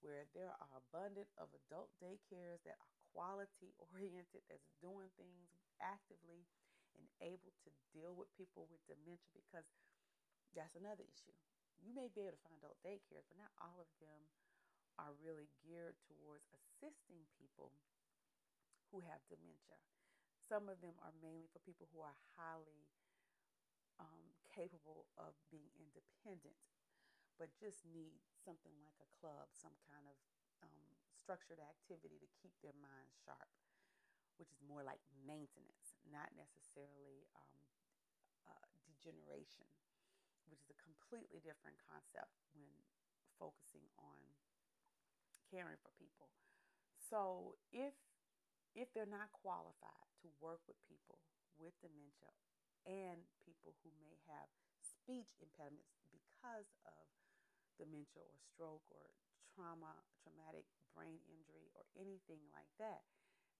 where there are abundant of adult daycares that are quality oriented, that's doing things actively and able to deal with people with dementia because that's another issue. You may be able to find adult daycares, but not all of them are really geared towards assisting people who have dementia. Some of them are mainly for people who are highly um, capable of being independent, but just need something like a club, some kind of um, structured activity to keep their minds sharp, which is more like maintenance, not necessarily um, uh, degeneration, which is a completely different concept when focusing on caring for people. So if if they're not qualified to work with people with dementia and people who may have speech impediments because of dementia or stroke or trauma, traumatic brain injury, or anything like that,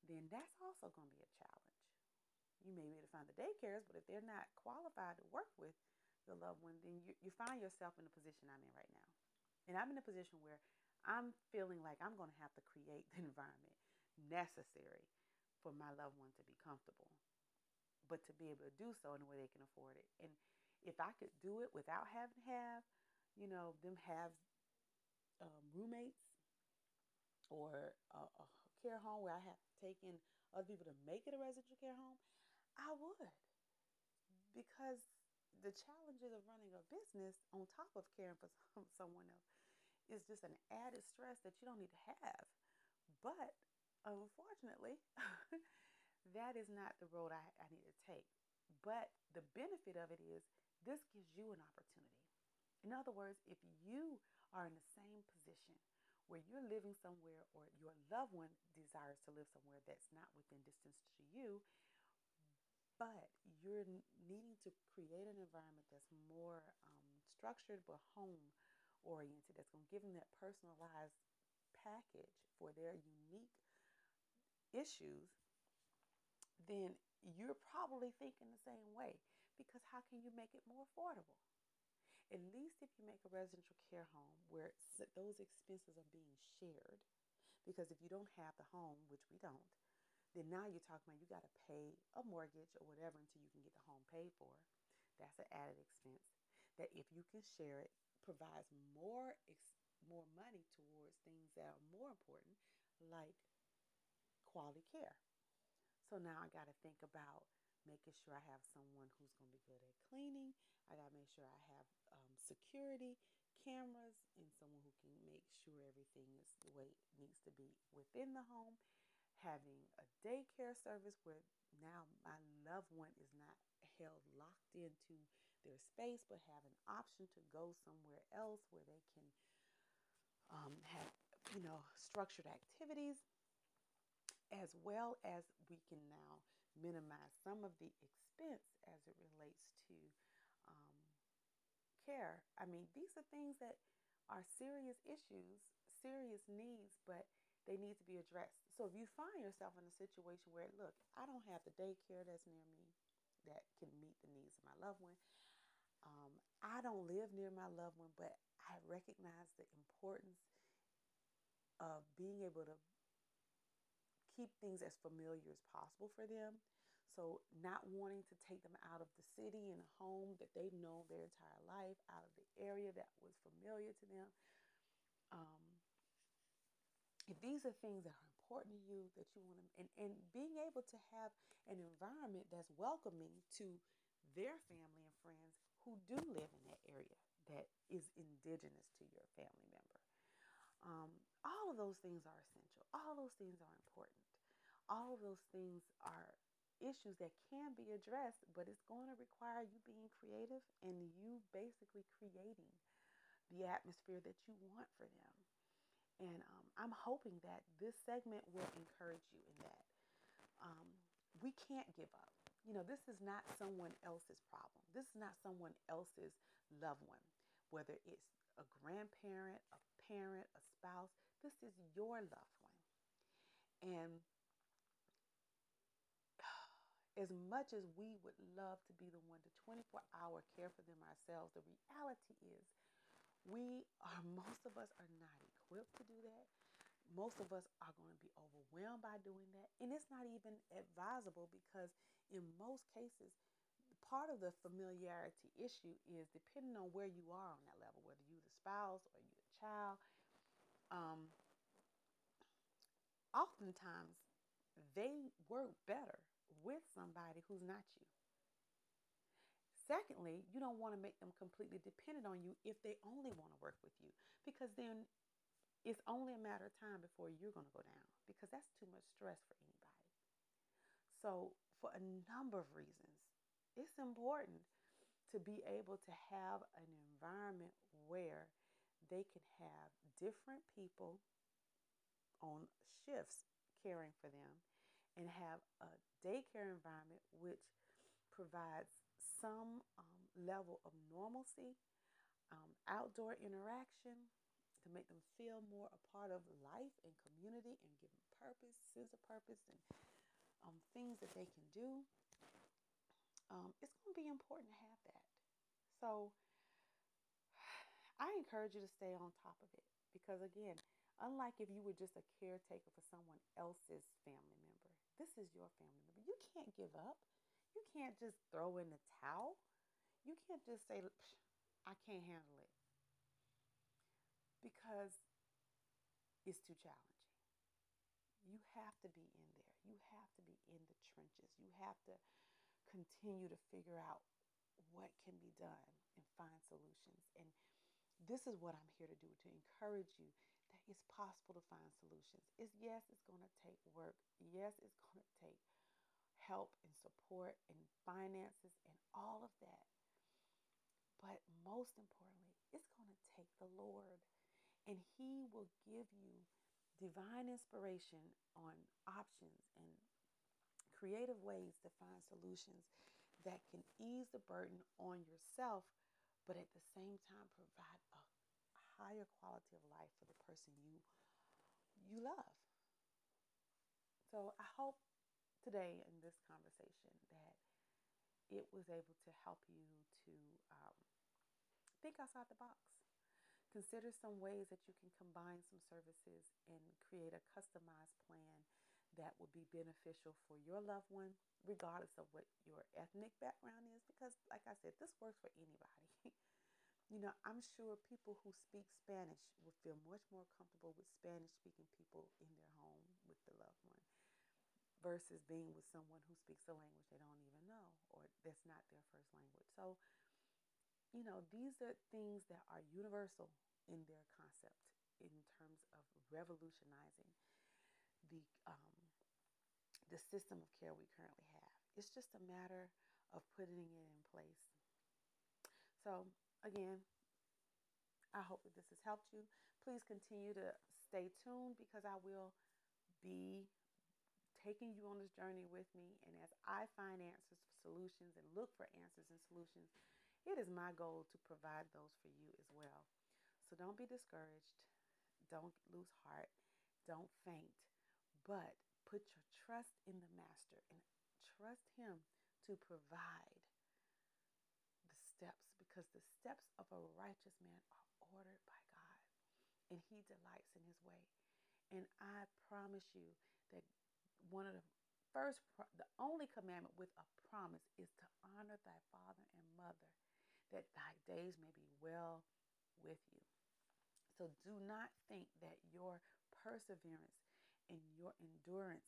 then that's also going to be a challenge. You may be able to find the daycares, but if they're not qualified to work with your loved one, then you, you find yourself in the position I'm in right now. And I'm in a position where I'm feeling like I'm going to have to create the environment necessary for my loved one to be comfortable, but to be able to do so in a way they can afford it. And if I could do it without having to have you know, them have um, roommates or a, a, care home where I have taken other people to make it a residential care home, I would. Because the challenges of running a business on top of caring for some, someone else is just an added stress that you don't need to have. But unfortunately, that is not the road I, I need to take. But the benefit of it is this gives you an opportunity in other words, if you are in the same position where you're living somewhere or your loved one desires to live somewhere that's not within distance to you, but you're needing to create an environment that's more um, structured but home oriented, that's going to give them that personalized package for their unique issues, then you're probably thinking the same way because how can you make it more affordable? at least if you make a residential care home where those expenses are being shared, because if you don't have the home, which we don't, then now you're talking about you got to pay a mortgage or whatever until you can get the home paid for. That's an added expense. That if you can share it, provides more ex- more money towards things that are more important, like quality care. So now I got to think about making sure I have someone who's going to be good at cleaning. I got to make sure I have um, security cameras and someone who can make sure everything is the way it needs to be within the home. Having a daycare service where now my loved one is not held locked into their space, but have an option to go somewhere else where they can um, have, you know, structured activities, as well as we can now minimize some of the expense as it relates to um, care. I mean, these are things that are serious issues, serious needs, but they need to be addressed. So if you find yourself in a situation where, look, I don't have the daycare that's near me that can meet the needs of my loved one. Um, I don't live near my loved one, but I recognize the importance of being able to keep things as familiar as possible for them. So, not wanting to take them out of the city and a home that they've known their entire life, out of the area that was familiar to them. Um, if these are things that are important to you, that you want to, and, and being able to have an environment that's welcoming to their family and friends who do live in that area that is indigenous to your family member. Um, all of those things are essential. All those things are important. All of those things are issues that can be addressed, but it's going to require you being creative and you basically creating the atmosphere that you want for them. And um, I'm hoping that this segment will encourage you in that. Um, we can't give up. You know, this is not someone else's problem. This is not someone else's loved one, whether it's a grandparent, a parent, a spouse. This is your loved one. And as much as we would love to be the one to 24 hour care for them ourselves, the reality is We are, most of us are not equipped to do that. Most of us are going to be overwhelmed by doing that. And it's not even advisable because, in most cases, part of the familiarity issue is depending on where you are on that level, whether you're the spouse or you're a child. Um, oftentimes, they work better with somebody who's not you. Secondly, you don't want to make them completely dependent on you if they only want to work with you, because then it's only a matter of time before you're going to go down, because that's too much stress for anybody. So, for a number of reasons, it's important to be able to have an environment where they can have different people on shifts caring for them and have a daycare environment which provides some um, level of normalcy, um, outdoor interaction to make them feel more a part of life and community and give them purpose, sense of purpose, and um, things that they can do. Um, it's going to be important to have that. So I encourage you to stay on top of it because, again, unlike if you were just a caretaker for someone else's family member, this is your family member. You can't give up. You can't just throw in the towel. You can't just say, I can't handle it because it's too challenging. You have to be in there. You have to be in the trenches. You have to continue to figure out what can be done and find solutions. And this is what I'm here to do to encourage you that it's possible to find solutions. It's yes, it's going to take work. Yes, it's going to take help and support and finances and all of that. But most importantly, it's going to take the Lord. And He will give you divine inspiration on options and creative ways to find solutions that can ease the burden on yourself, but at the same time provide a higher quality of life for the person you you love. So I hope today in this conversation that it was able to help you to um, think outside the box. Consider some ways that you can combine some services and create a customized plan that would be beneficial for your loved one, regardless of what your ethnic background is. Because, like I said, this works for anybody. you know, I'm sure people who speak Spanish will feel much more comfortable with Spanish speaking people in their home with the loved one versus being with someone who speaks a language they don't even know or that's not their first language. So, you know, these are things that are universal in their concept in terms of revolutionizing the um, the system of care we currently have. It's just a matter of putting it in place. So, again, I hope that this has helped you. Please continue to stay tuned because I will be taking you on this journey with me. And as I find answers solutions and look for answers and solutions, it is my goal to provide those for you as well. So don't be discouraged. Don't lose heart. Don't faint. But put your trust in the Master and trust Him to provide the steps because the steps of a righteous man are ordered by God and He delights in His way. And I promise you that one of the first, the only commandment with a promise is to honor thy father and mother, that thy days may be well with you. So do not think that your perseverance and your endurance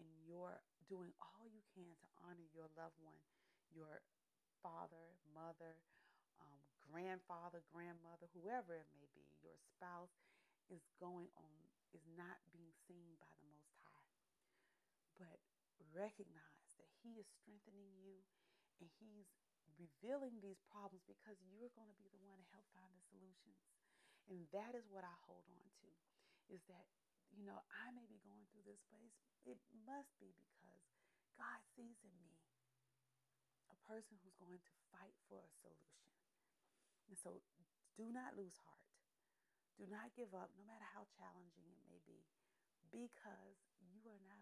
and your doing all you can to honor your loved one, your father, mother, um, grandfather, grandmother, whoever it may be, your spouse is going on, is not being seen by the but recognize that He is strengthening you and He's revealing these problems because you're going to be the one to help find the solutions. And that is what I hold on to is that, you know, I may be going through this, place. it must be because God sees in me a person who's going to fight for a solution. And so do not lose heart. Do not give up, no matter how challenging it may be, because you are not